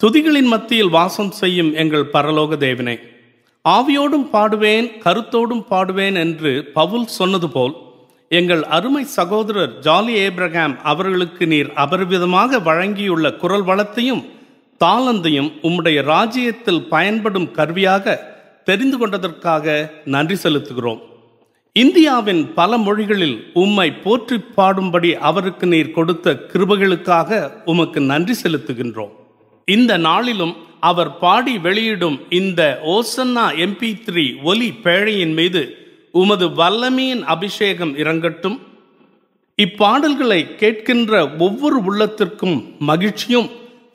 துதிகளின் மத்தியில் வாசம் செய்யும் எங்கள் பரலோக தேவனே ஆவியோடும் பாடுவேன் கருத்தோடும் பாடுவேன் என்று பவுல் சொன்னது போல் எங்கள் அருமை சகோதரர் ஜாலி ஏப்ரகாம் அவர்களுக்கு நீர் அபரிவிதமாக வழங்கியுள்ள குரல் வளத்தையும் தாளந்தையும் உம்முடைய ராஜ்யத்தில் பயன்படும் கருவியாக தெரிந்து கொண்டதற்காக நன்றி செலுத்துகிறோம். இந்தியாவின் பல மொழிகளில் உம்மை போற்றி பாடும்படி அவருக்கு நீர் கொடுத்த கிருபைகளுக்காக உமக்கு நன்றி செலுத்துகின்றோம். இந்த நாளிலும் அவர் பாடி வெளியிடும் இந்த ஓசன்னா எம்பி த்ரீ ஒலி பேழையின் மீது உமது வல்லமையின் அபிஷேகம் இறங்கட்டும். இப்பாடல்களை கேட்கின்ற ஒவ்வொரு உள்ளத்திற்கும் மகிழ்ச்சியும்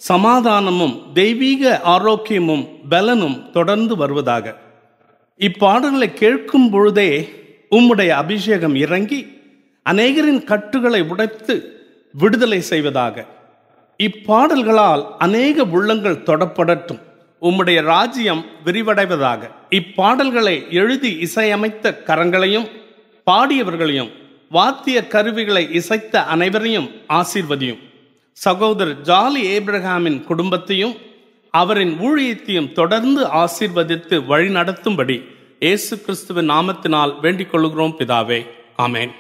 சமாதானமும் தெய்வீக ஆரோக்கியமும் பலனும் தொடர்ந்து வருவதாக. இப்பாடல்களை கேட்கும் பொழுதே உம்முடைய அபிஷேகம் இறங்கி அநேகரின் கட்டுகளை உடைத்து விடுதலை செய்வதாக. இப்பாடல்களால் அநேக உள்ளங்கள் தொடப்படட்டும். உம்முடைய ராஜ்யம் விரிவடைவதாக. இப்பாடல்களை எழுதி இசையமைத்த கரங்களையும் பாடியவர்களையும் வாத்திய கருவிகளை இசைத்த அனைவரையும் ஆசீர்வதியும். சகோதரர் ஜாலி ஏப்ரஹாமின் குடும்பத்தையும் அவரின் ஊழியத்தையும் தொடர்ந்து ஆசீர்வதித்து வழிநடத்தும்படி இயேசு கிறிஸ்துவின் நாமத்தினால் வேண்டிக் கொள்கிறோம் பிதாவே. ஆமேன்.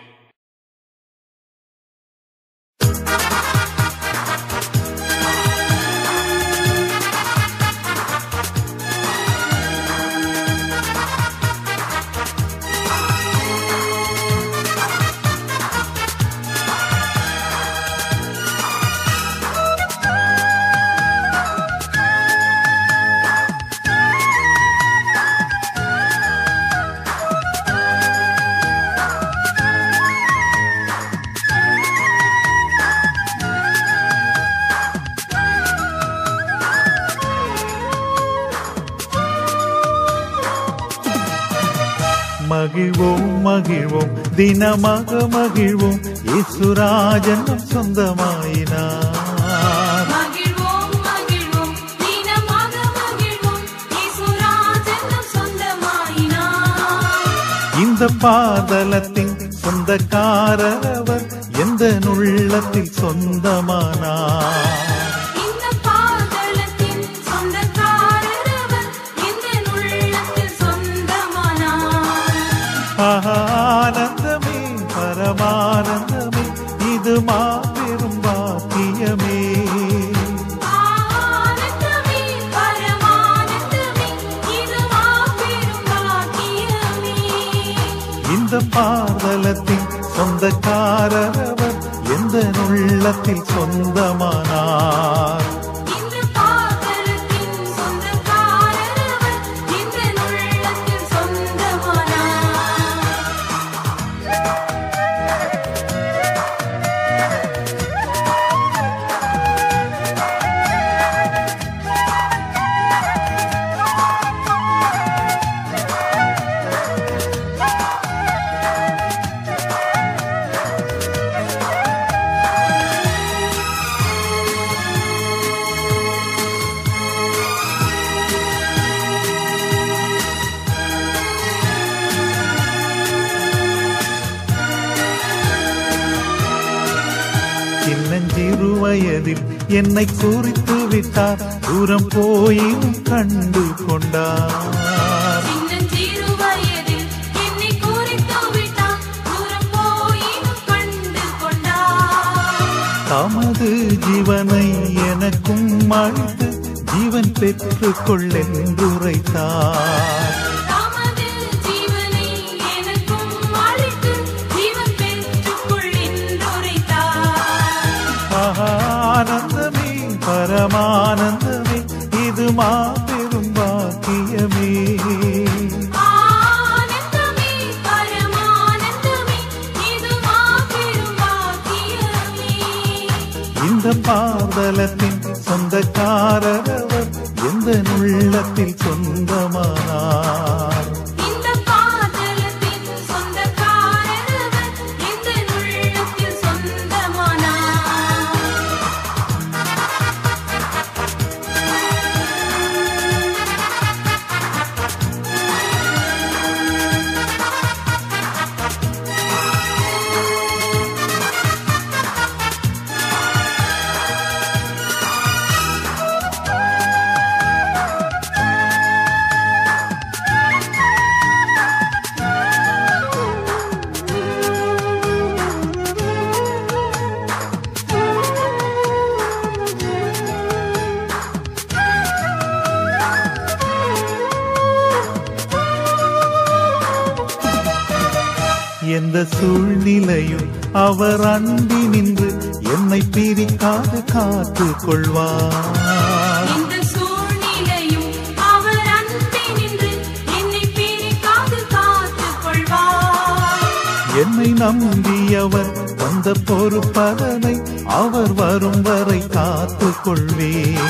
தினமாக மகிழ்வோம். இசுராஜன் சொந்தமாயினார். இந்த பாதலத்தின் சொந்தக்காரர் அவர் எந்த உள்ளத்தில் சொந்தமானார். இந்த பாதலத்தின் சொந்தக்காரவர் எந்த உள்ளத்தில் சொந்தமானார்? என்னை குறித்து விட்டார். தூரம் போயும் கண்டு கொண்டார். தமது ஜீவனை எனக்கும் அளித்து ஜீவன் பெற்றுக் சார காத்துக் கொள்வார் என்னை நம்பியவர் தந்த பொறுப்பதனை அவர் வரும் வரை காத்துக் கொள்வேன்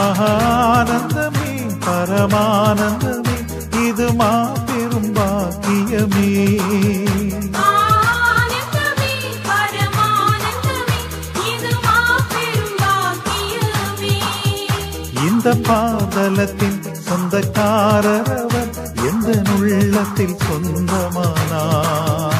ஆனந்தமே பரமானந்தமே இது மாபெரும் இந்த பாதலத்தின் சொந்தக்காரர் எந்த உள்ளத்தில் சொந்தமானார்?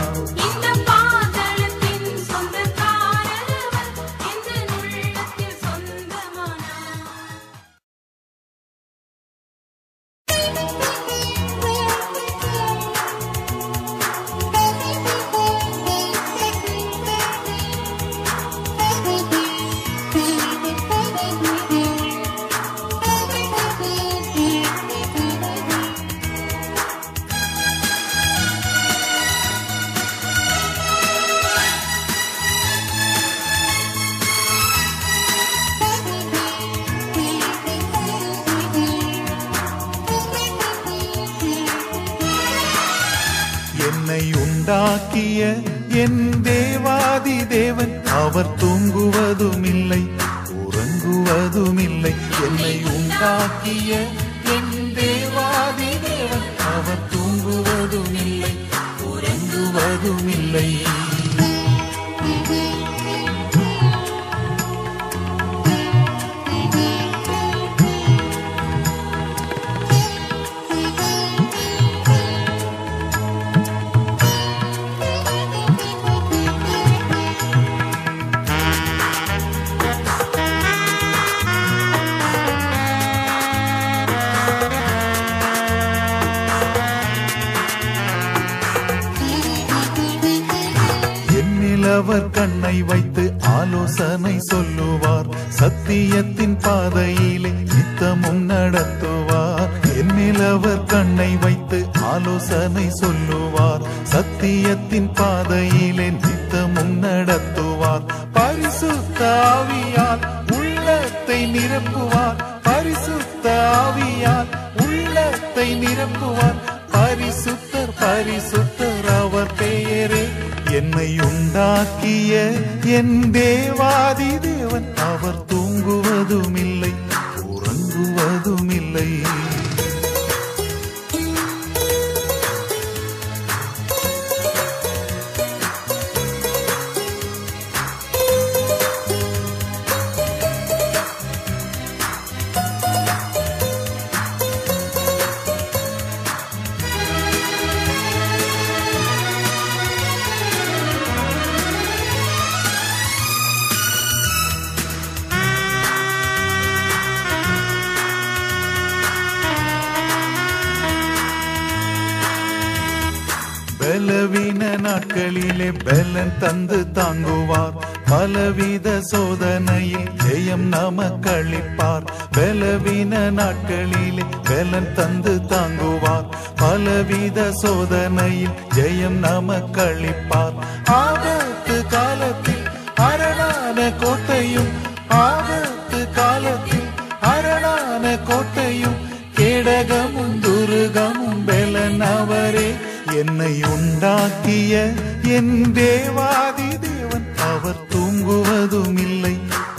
நாட்களிலே பலன் தந்து தாங்குவார். பலவித சோதனையில் ஜெயம் நமக்களிப்பார். பலவீன நாட்களிலே பலன் தந்து தாங்குவார். பலவித சோதனையில் ஜெயம் நமக்களிப்பார். ஆபத்து காலத்தில் அரணான கோட்டையும் ஆபத்து காலத்தில் அரணான கோட்டையும் கேடகமும் துருகமும் பலன் அவரே என்னை உண்டாக்கிய என் தேவாதி தேவன் அவர் தூங்குவதும் இல்லை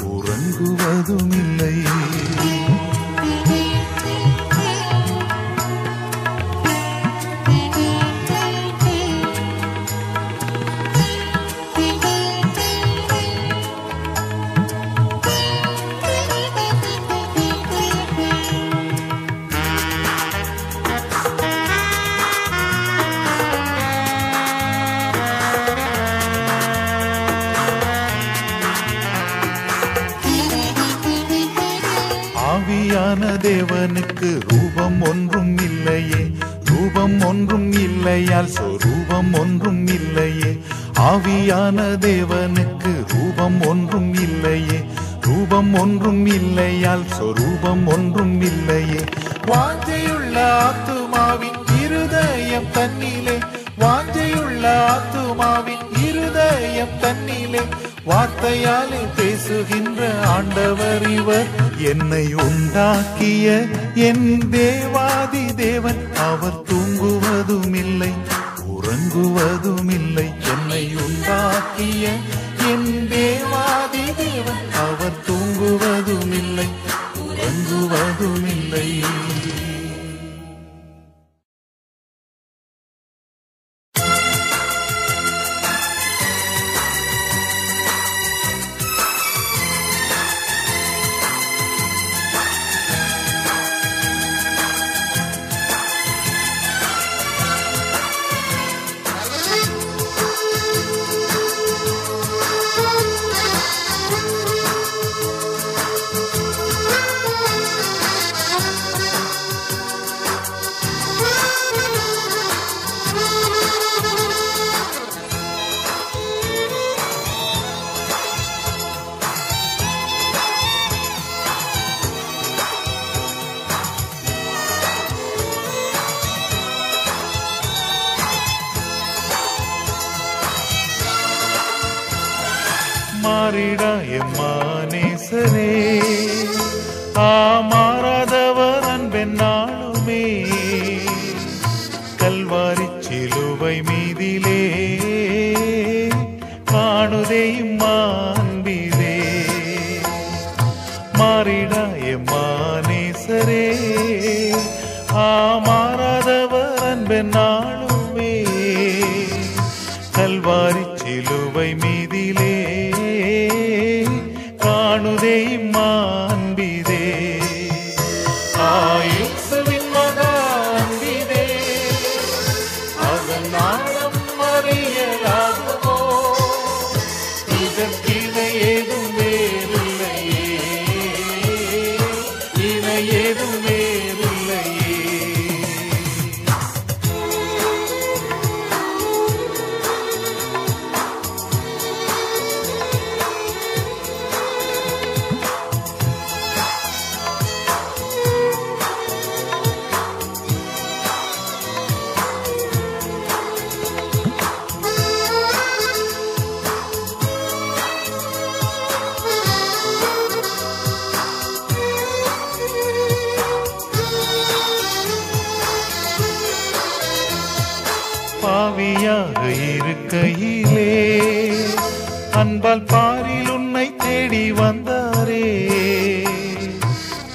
உறங்குவதும் இல்லை ஆவியான தேவனுக்கு ரூபம் ஒன்றும் இல்லையே. ரூபம் ஒன்றும் இல்லையால் சொரூபம் ஒன்றும் இல்லையே. ஆவியான தேவனுக்கு ரூபம் ஒன்றும் இல்லையே. ரூபம் ஒன்றும் இல்லையால் சொரூபம் ஒன்றும் இல்லையே. வாஞ்சையுள்ள ஆத்துமாவின் இருதயம் தன்னிலே. வாஞ்சையுள்ள ஆத்துமாவின் இருதயம் தன்னிலே. வார்த்தையாலே பேசுகின்ற ஆண்டவர் இவர். என்னை உண்டாக்கிய என் தேவாதி தேவன். அவர் தூங்குவதும் இல்லை உறங்குவதும் இல்லை என்னை உண்டாக்கிய என் தேவாதி தேவன். அவர் தூங்குவதும் இல்லை உறங்குவதும் இல்லை இருக்கையிலே அன்பால் பாரில் உன்னை தேடி வந்தாரே.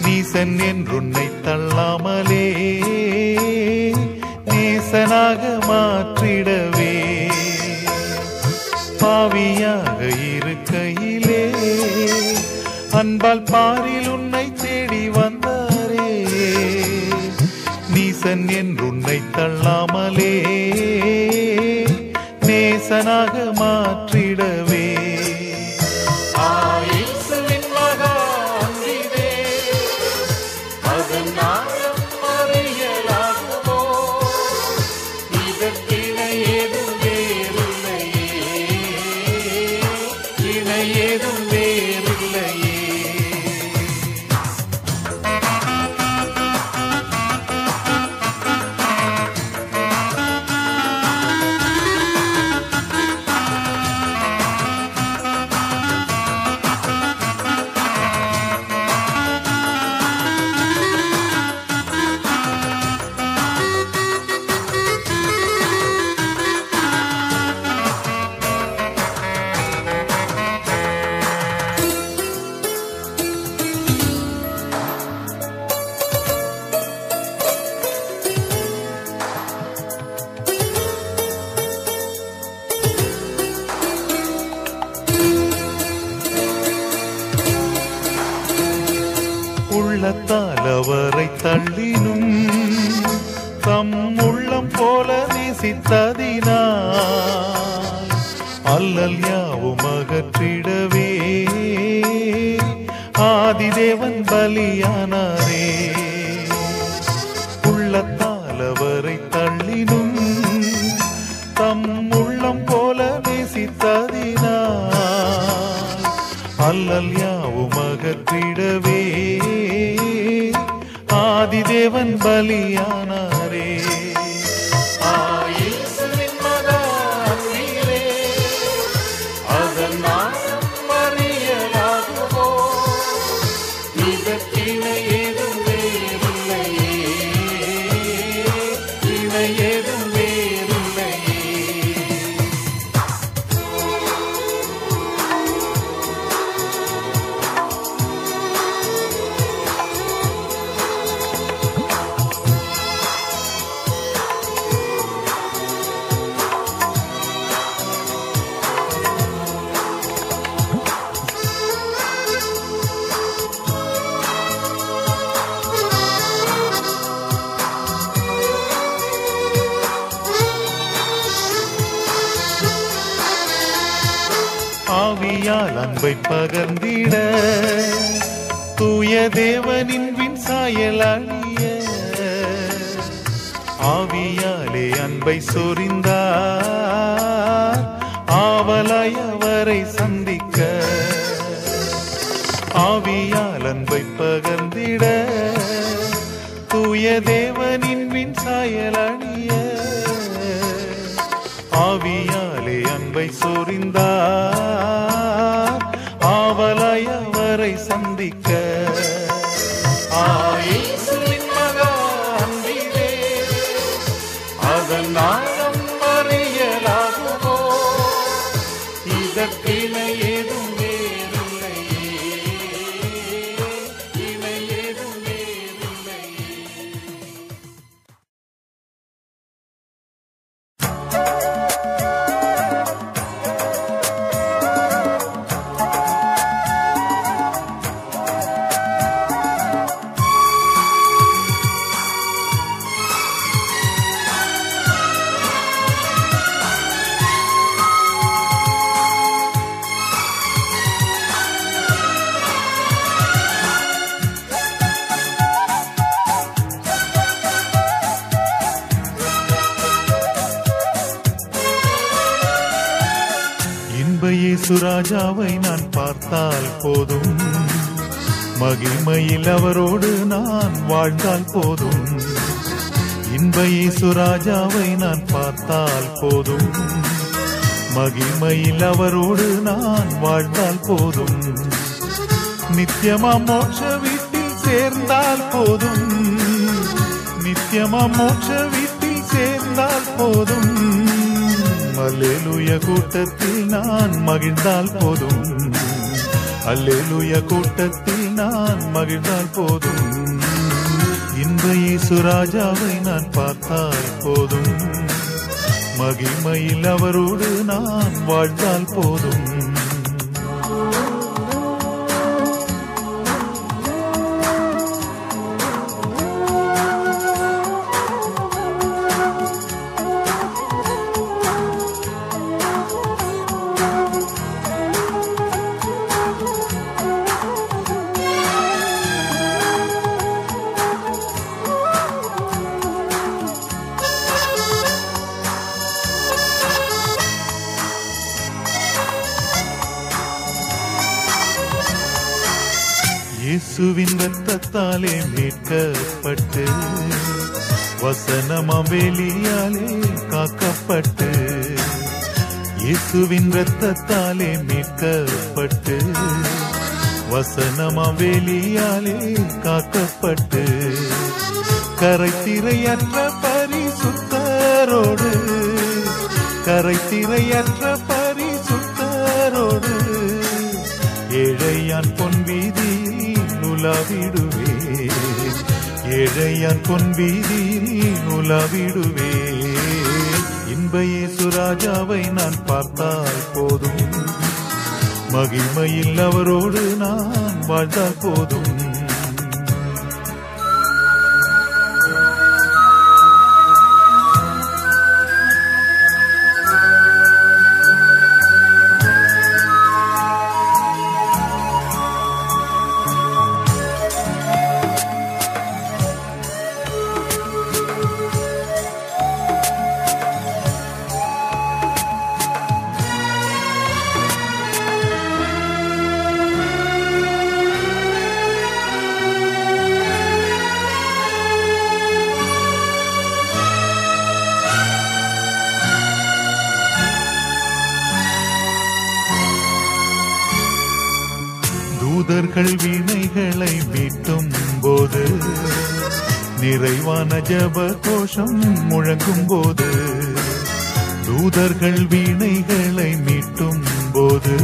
நீசன் என்றுன்னை தள்ளாமலே. நேசனாக மாற்றிடவே. பாவியாக இருக்கையிலே. அன்பால் பாரி Sorry. ராஜாவை நான் பார்த்தால் போதும். மகிமையில் அவரோடு நான் வாழ்ந்தால் போதும். இன்ப இயேசு ராஜாவை நான் பார்த்தால் போதும். மகிமையில் அவரோடு நான் வாழ்ந்தால் போதும். நித்தியமா மோட்ச வீட்டில் சேர்ந்தால் போதும். நித்தியமா மோட்ச வீட்டில் சேர்ந்தால் போதும். அல்லேலுய கூட்டத்தில் நான் மகிழ்ந்தால் போதும். அல்லேலுய கூட்டத்தில் நான் மகிழ்ந்தால் போதும். இன்ப இயேசு ராஜாவை நான் பார்த்தால் போதும். மகிமையில் அவரோடு நான் வாழ்ந்தால் போதும். ரத்தத்தாலே மீட்கப்பட்டு வசனமாம் வேலியாலே காக்கப்பட்டு இயேசுவின் ரத்தத்தாலே மீட்கப்பட்டு வசனமாம் வேலியாலே காக்கப்பட்டு கரைத்திரையற்ற பரிசுத்தரோடு கரைத்திரையற்ற உலாவிடுவே ஏழையான் பொன் வீதியில் உலாவிடுவே இன்பையே சுராஜாவை ராஜாவை நான் பார்த்தால் போதும். மகிமையில் அவரோடு நான் வாழ்ந்தால் போதும். ஜப கோஷம் முழங்கும் போது தூதர்கள் வீணைகளை மீட்டும் போது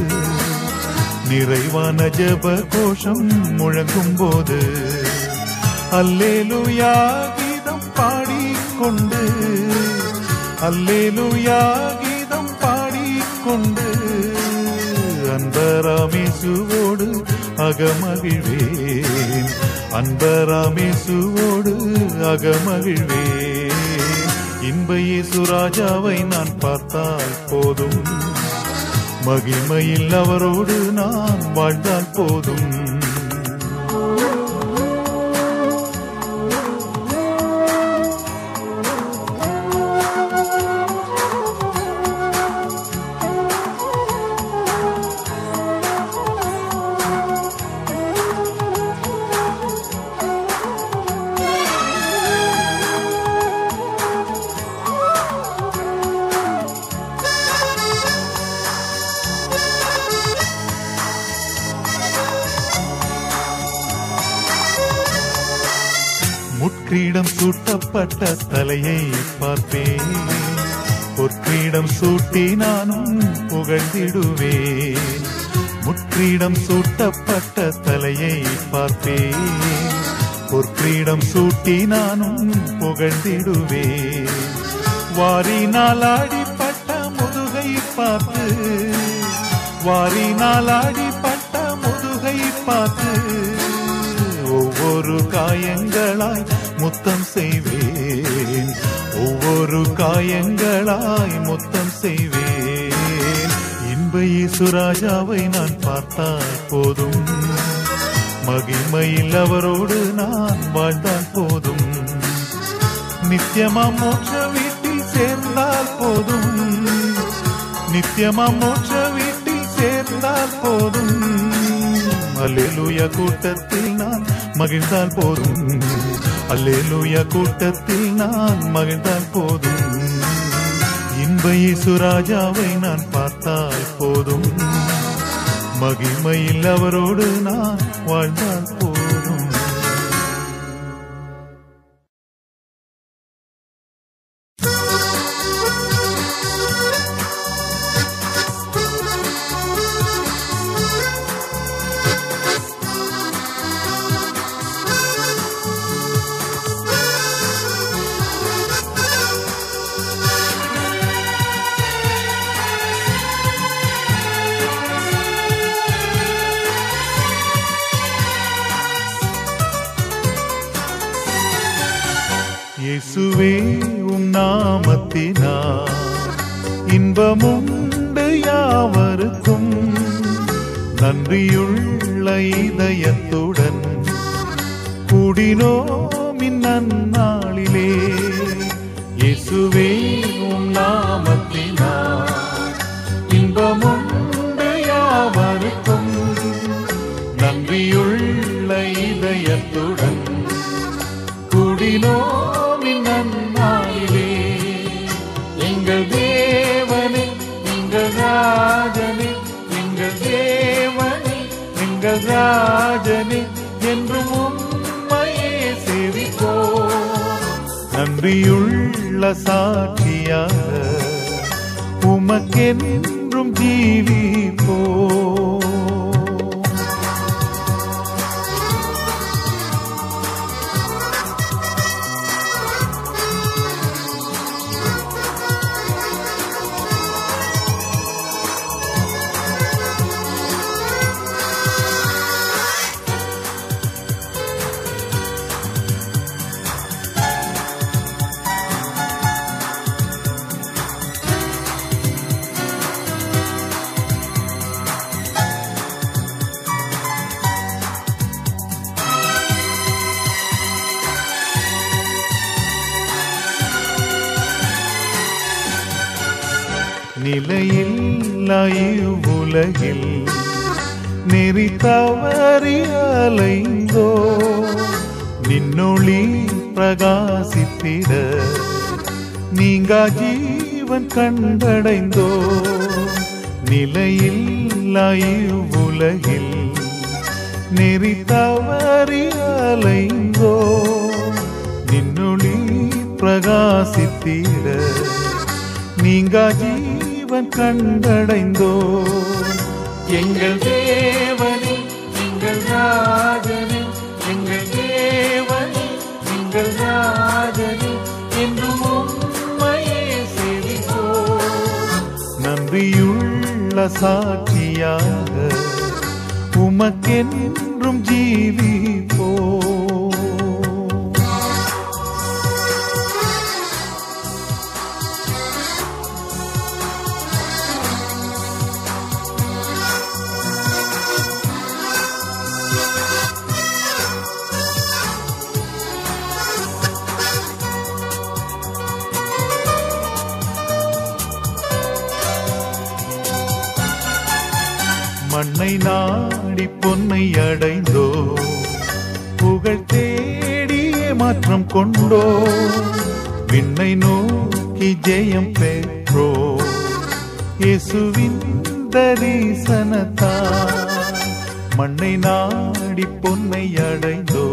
நிறைவான ஜப கோஷம் முழங்கும் போது அல்லேலுயா கீதம் பாடிக்கொண்டு அல்லேலுயா கீதம் பாடிக்கொண்டு அன்பராமேசுவோடு அகமகிழ்வேன். அன்பராமேசுவோடு அகமகிழ்வேன் இன்ப இயேசு ராஜாவை நான் பார்த்தால் போதும். மகிமையில் அவரோடு நான் வாழ்ந்தால் போதும். சூட்டப்பட்ட தலையை பார்ப்பேன் பொற்கிடம் சூட்டி நானும் புகழ்ந்திடுவேன். முற்றிடம் சூட்டப்பட்ட தலையை பார்ப்பேன் பொற்கிடம் சூட்டி நானும் புகழ்ந்திடுவேன். வாரினால் ஆடிப்பட்ட முதுகை பார்த்து வாரினால் ஆடிப்பட்ட முதுகை பார்த்து ஒவ்வொரு காயங்களாய் முத்தம் செய்வேன். ஒவ்வொரு காயங்களாய் முத்தம் செய்வேன். இன்ப இசுராஜாவை நான் பார்த்தால் போதும். மகிமையில் அவரோடு நான் வாழ்ந்தால் போதும். நித்தியமா மோட்ச வீட்டில் சேர்ந்தால் போதும். நித்தியமா மோட்ச வீட்டில் சேர்ந்தால் போதும். அல்லேலூயா கூட்டத்தில் நான் மகிழ்ந்தால் போதும். அல்லேலூயா கூட்டத்தில் நான் மகிழ்ந்தால் போதும். இன்ப இயேசுராஜாவை நான் பார்த்தால் போதும். மகிமையில் அவரோடு நான் வாழ்ந்தால் போதும். உள்ள சாட்சியாக உமக்கென்றும் ஜீவி போ. நிலையில்லா உலகில் நெறி தவறி அலைந்தோ? நின்னொளி பிரகாசித்திட நீங்கா ஜீவன் கண்டடைந்தோ? நிலையில்லா உலகில் நெறி தவறி அலைந்தோ? நின்னொளி பிரகாசித்திட நீங்கா ஜீ ஜீவன் கண்டடைந்தோ எங்கள் தேவனே எங்கள் ராஜனே எங்கள் தேவனே எங்கள் ராஜனே என்றும் உண்மையே சேவிப்போ நன்றியுள்ள சாட்சியாக உமக்கென்றும் ஜீவிப்போ மாற்றம் கொண்டோ? விண்ணை நோக்கி ஜெயம் பெற்றோ? இயேசுவின் தரிசனத்தா? மண்ணை நாடி பொன்னை அடைந்தோ?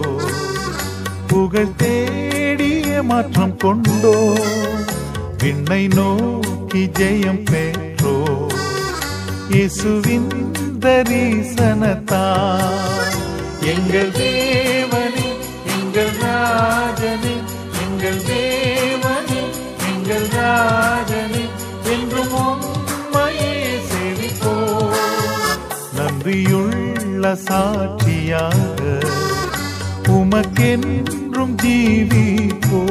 புகழ் தேடிய மாற்றம் கொண்டோ? விண்ணை நோக்கி ஜெயம் பெற்றோ? இயேசுவின் தரிசனத்தா? எங்கள் தே எங்கள் தேவனே எங்கள் ராஜனே என்றும் உண்மையே சேவிப்போ நன்றியுள்ள சாட்சியாக உமக்கென்றும் ஜீவிப்போ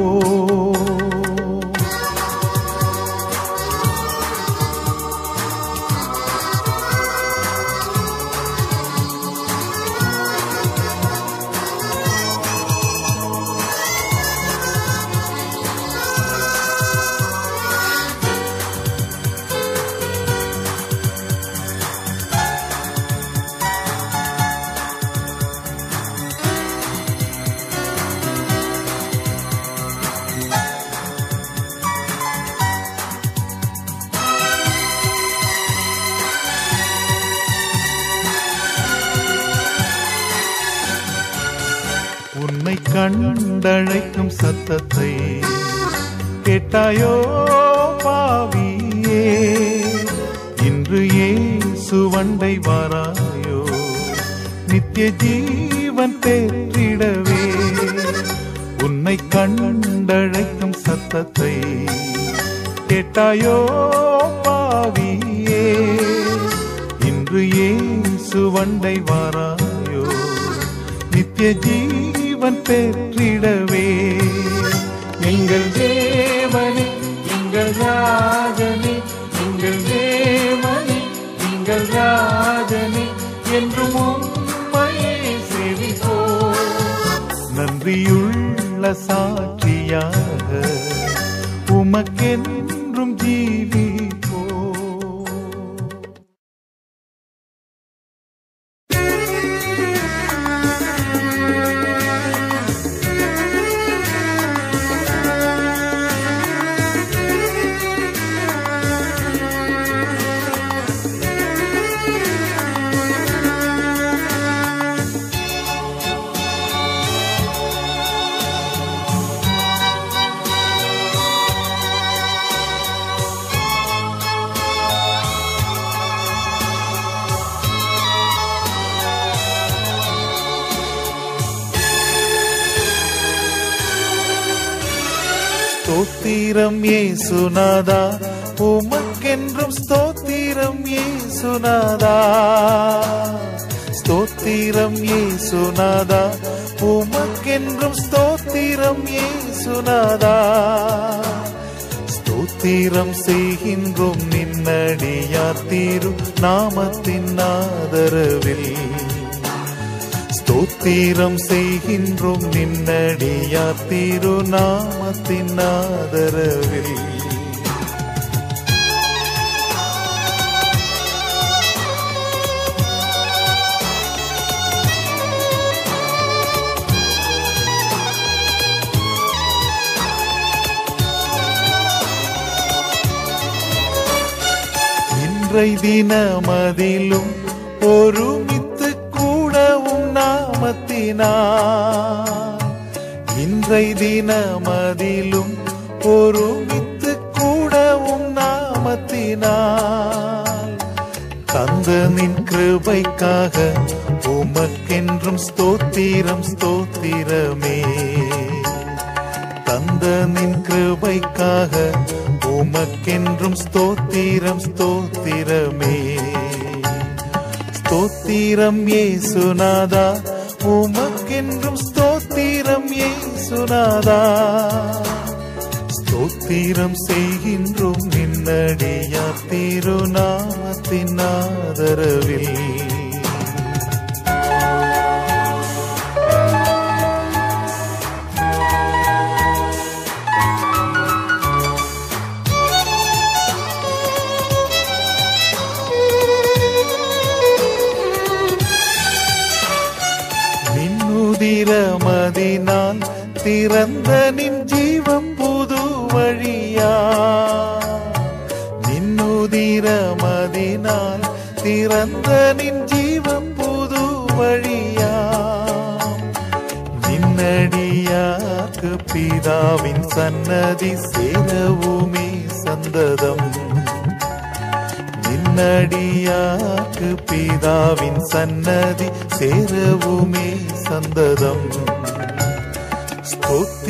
கேட்டாயோ பாவியே இன்று ஏன் சுவண்டை வாராயோ நித்திய ஜீவன் பெற்றிடவே. எங்கள் தேவனே எங்கள் ராஜனே எங்கள் தேவனே எங்கள் ராஜனே என்றும் உம்மையே சேவிப்போ. நன்றியுள்ள சாட்சியாக உமக்கென்றும் ஜீவிப்போ ஏசுநாதா உமக்கென்றும் ஸ்தோத்திரம் ஏசுநாதா ஸ்தோத்திரம் ஏசுநாதா உமக்கென்றும் ஸ்தோத்திரம் ஏசுநாதா ஸ்தோத்திரம் செய்கின்றோம் நின்னடியார் தீரும் நாமத்தின் ஆதரவில். ஸ்தோத்திரம் செய்கின்றோம் நின்னடியார் திருநாமத்தின் ஆதரவில். இன்றை தினமதிலும் ஒருமித்து கூடவும் நாமத்தினார் இன்றை தினமதிலும் ஒருமித்து கூடவும் நாமத்தினார் தந்த நின் கிருபைக்காக உமக்கென்றும் ஸ்தோத்திரம் ஸ்தோத்திரமே. தந்த நின் கிருபைக்காக உமக்கென்றும் ஸ்தோத்திரம் ஸ்தோத்திரமே. ஸ்தோத்திரம் ஏசுநாதா உமக்கென்றும் ஸ்தோத்திரம் ஏசுநாதா ஸ்தோத்திரம் செய்கின்றோம் நின்னடியா திருநாமத்தின் ஆதரவில். திறந்த நின் ஜீவம் புது வழியா? நின்னுதிரமதினால் திறந்த நின் ஜீவம் புது வழியா? நின்னடியாக்கு பிதாவின் சன்னதி சேரவுமே சந்ததம். நின்னடியாக்கு பிதாவின் சன்னதி சேரவுமே சந்ததம்.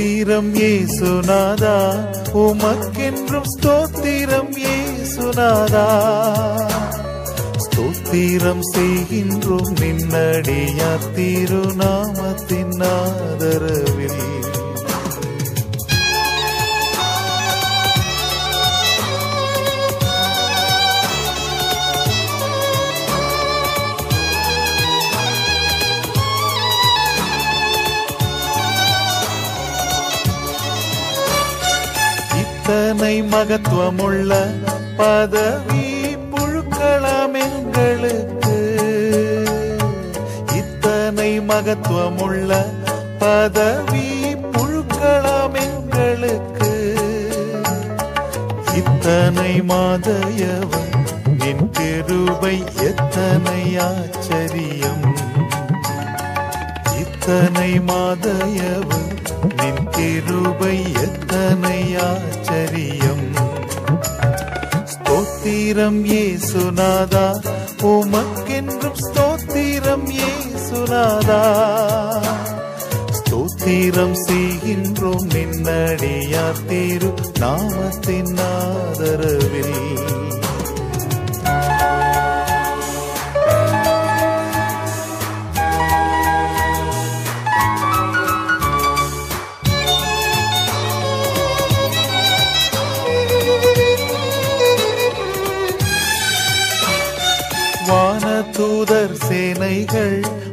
ஸ்தோத்திரம் ஏசுநாதா. உமக்கென்றும் ஸ்தோத்திரம் ஏசுநாதா. ஸ்தோத்திரம் செய்கின்றோம் நின்னடியா திருநாமத்தின் ஆதரவில். இத்தனை மகத்துவமுள்ள பதவி புழுக்கலாம் எங்களுக்கு. இத்தனை மகத்துவமுள்ள பதவி புழுக்கலாம் எங்களுக்கு. இத்தனை மாதையவன் நின் திருவை எத்தனை ஆச்சரியம். இத்தனை மாதையவன் கிருபை எத்தனை ஆச்சரியம். ஸ்தோத்திரம் ஏசுநாதா உமக்கென்றும் ஸ்தோத்திரம் ஏசுநாதா ஸ்தோத்திரம் செய்கின்றோம் நின்னடியார் திரு நாமத்தின் ஆதரவில்.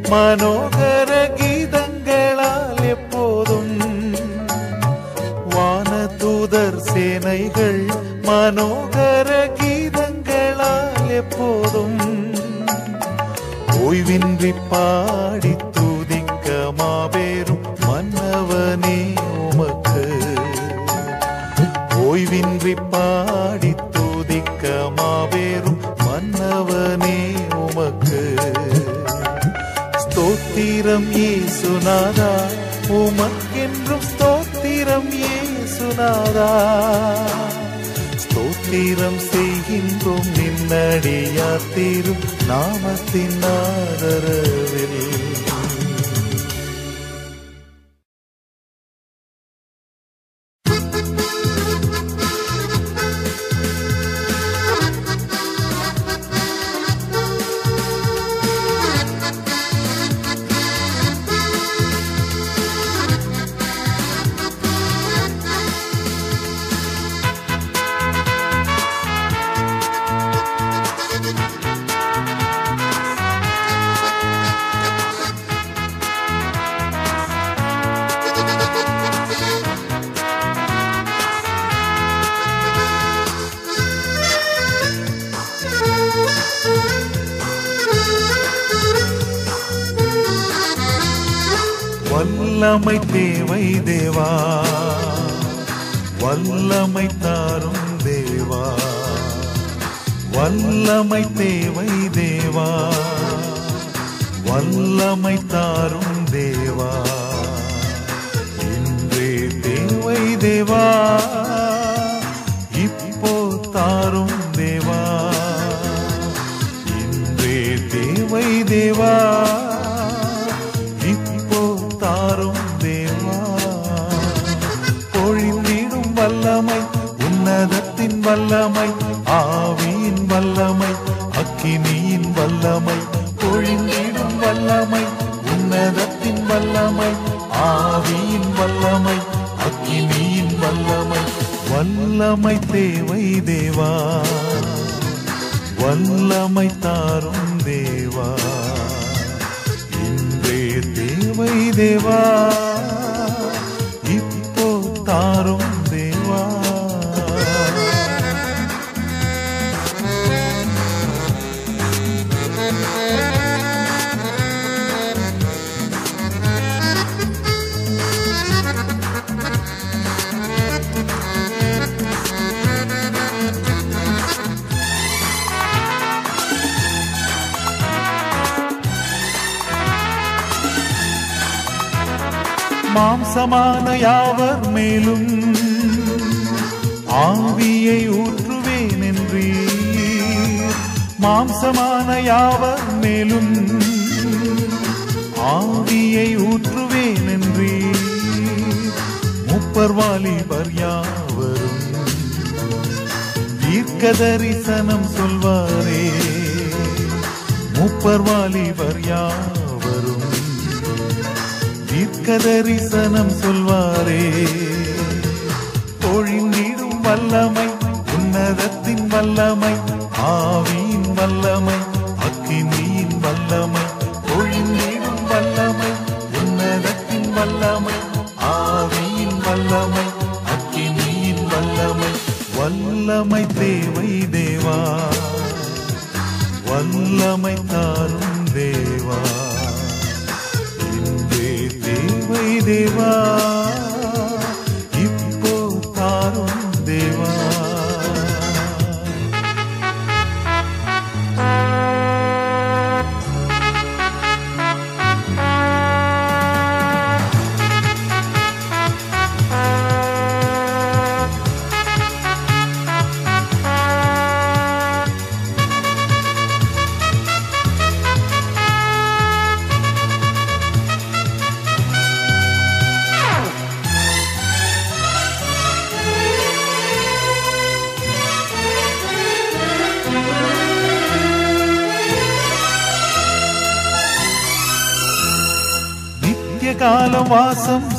சேனைகள் மனோகர கீதங்களால் எப்போதும் வானதூதர் சேனைகள் மனோகர கீதங்களால் எப்போதும் ஓய்வின்றி நாதா உமக்கென்றும் ஸ்தோத்திரம் ஏசுநாதா ஸ்தோத்திரம் செய்கின்றோம் நின்னடியா தீரும் நாமத்தின் ஆதரவில். உன்னதத்தின் வல்லமை ஆவியின் வல்லமை அக்கினியின் வல்லமை பொழிந்திடும் வல்லமை உன்னதத்தின் வல்லமை ஆவியின் வல்லமை அக்கினியின் வல்லமை. வல்லமை தேவை தேவா வல்லமை தாரும் தேவா. இன்றே தேவை தேவா. மாம்சமான யாவர் மேலும் ஆவியை ஊற்றுவேன் என்றே மாம்சமான யாவர் மேலும் ஆவியை ஊற்றுவேன் என்றே முப்பர் வாலிபர் யாவரும் தீர்க்க தரிசனம் சொல்வாரே. முப்பர் வாலிபர் யாவரும் தீர்க்க சொல்வாரே. பொழிந்திடும் வல்லமை உன்னதத்தின் வல்லமை ஆவியின் வல்லமை அக்கினியின் வல்லமை பொழிந்திடும் வல்லமை உன்னதத்தின் வல்லமை ஆவியின் வல்லமை அக்கினியின் வல்லமை. வல்லமை தேவை தேவா வல்லமை தாரும் தேவா. தேவை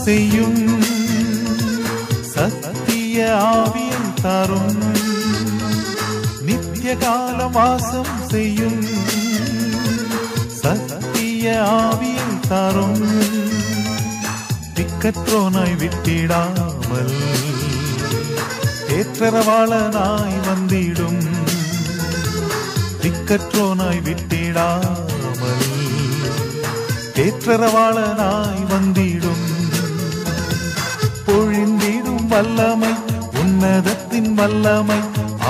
செய்யும் சத்திய ஆவியை தரும். நித்திய கால வாசம் செய்யும் சத்திய ஆவியை தரும். திக்கற்றோனாய் விட்டிடாமல் ஏற்றரவாளனாய் வந்திடும். திக்கற்றோனாய் விட்டிடாமல் ஏற்றரவாளனாய் வந்திடும். வல்லமை உன்னதத்தின் வல்லமை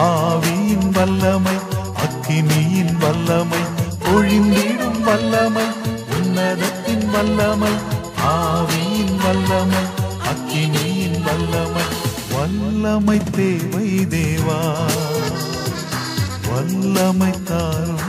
ஆவியின் வல்லமை அக்கினியின் வல்லமை பொழிந்திடும் வல்லமை உன்னதத்தின் வல்லமை ஆவியின் வல்லமை அக்கினியின் வல்லமை. வல்லமை தேவை தேவா வல்லமை தாரும்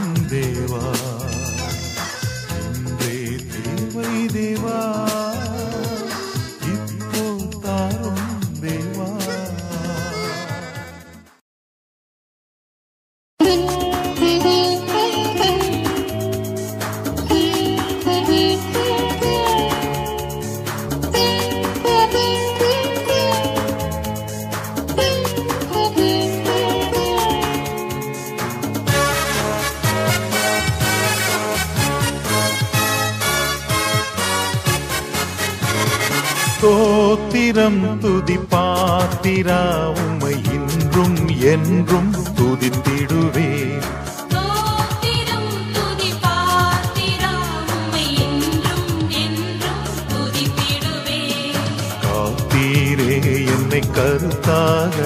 கருத்தாக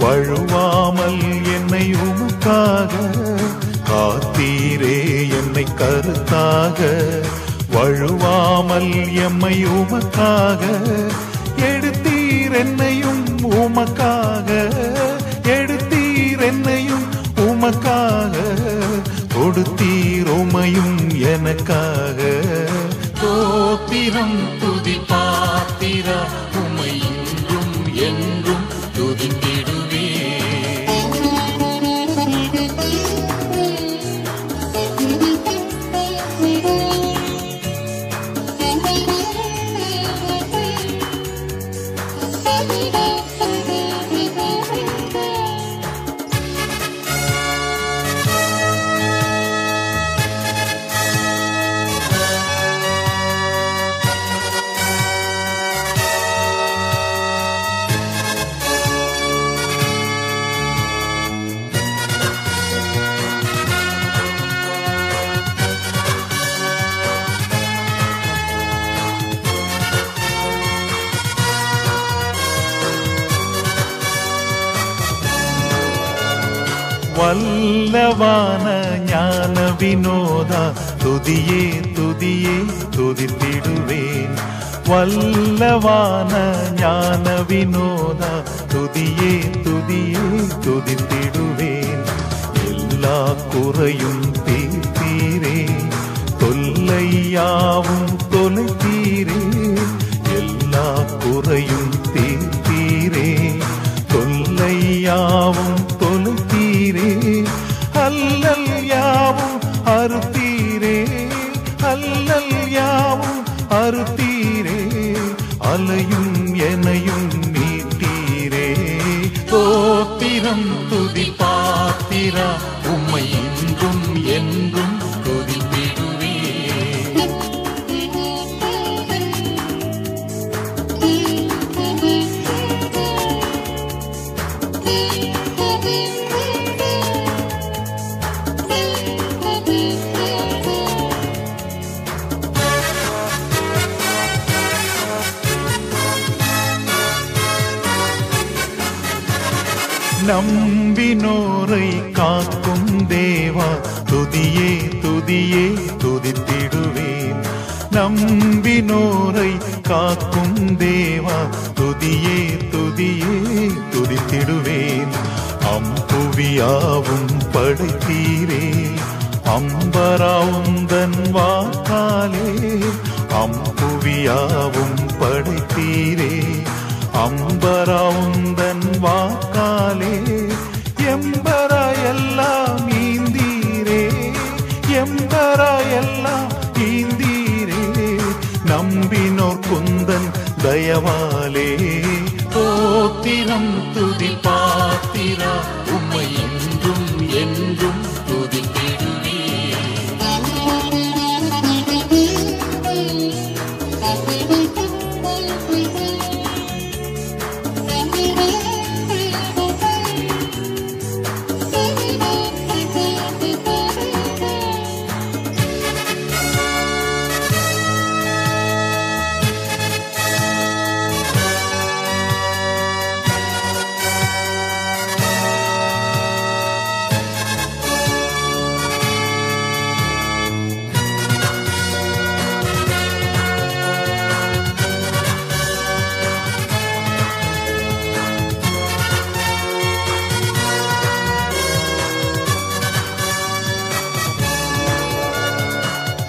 வழுவாமல் என்னை உமக்காக காத்தீரே என்னை கருத்தாக வழுவாமல் எம்மை உமக்காக எடுத்தீர் என்னையும் உமக்காக எடுத்தீர் என்னையும் உமக்காக கொடுத்தீர் உமையும் எனக்காக. தோத்திரம் துதி பாத்திரம். என்றும் வல்லவான ஞான வினோதா துதியே துதியே துதித்திடுவேன். வல்லவான ஞான வினோதா துதியே துதியே துதித்திடுவேன். எல்லா குறையும் தீர்த்தீரே தொல்லையாவும் தொலைத்தீரே எல்லா குறையும் தீர்த்தீரே தொல்லையாவும் அறுத்தீரே அல்லல் யாவும் அறுத்தீரே அலையும் எனையும் நீட்டீரே. தோத்திரம் துதி பாத்திரா உம்மை நம்பினோரை காக்கும் தேவா துதியே துதியே துதித்திடுவேன். நம்பினோரை காக்கும் தேவா துதியே துதியே துதித்திடுவேன். அம்புவியாவும் படைத்தீரே அம்பராவுந்தன் வாக்காலே அம்புவியாவும் படைத்தீரே அம்பராவுந்தன் வாக்காலே எம்பராயெல்லாம் ஈந்தீரே எம்பராயெல்லாம் ஈந்தீரே. நம்பினோர் குந்தன் தயவாலே போத்திரம் துதி பாத்திரா உம்மை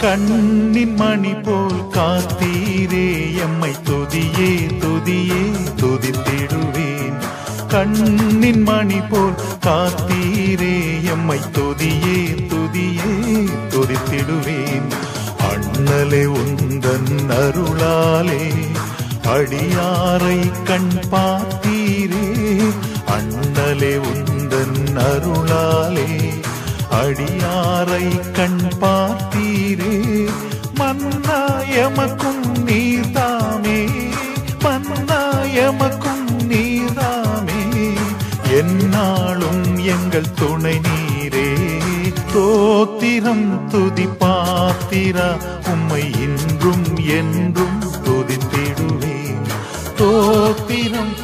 கண்ணின் மணி போல் காத்தீரே எம்மை தொதியே தொதியே தொதித்திடுவேன். கண்ணின் மணி போல் காத்தீரே எம்மை தொதியே தொதியே தொதித்திடுவேன். அண்ணலே உந்தன் அருளாலே அடியாரை கண் பார்த்தீரே. அண்ணலே உந்தன் அருளாலே அடியாரை கண் பார்த்தீரே. மன்னா எமக்கும் நீர்தாமே மன்னா எமக்கும் நீர்தாமே. என்னாலும் எங்கள் துணை நீரே தோத்திரம் துதி பாத்திரா உம்மை இன்றும் என்றும் துதித்திடுவேன். தோத்திரம்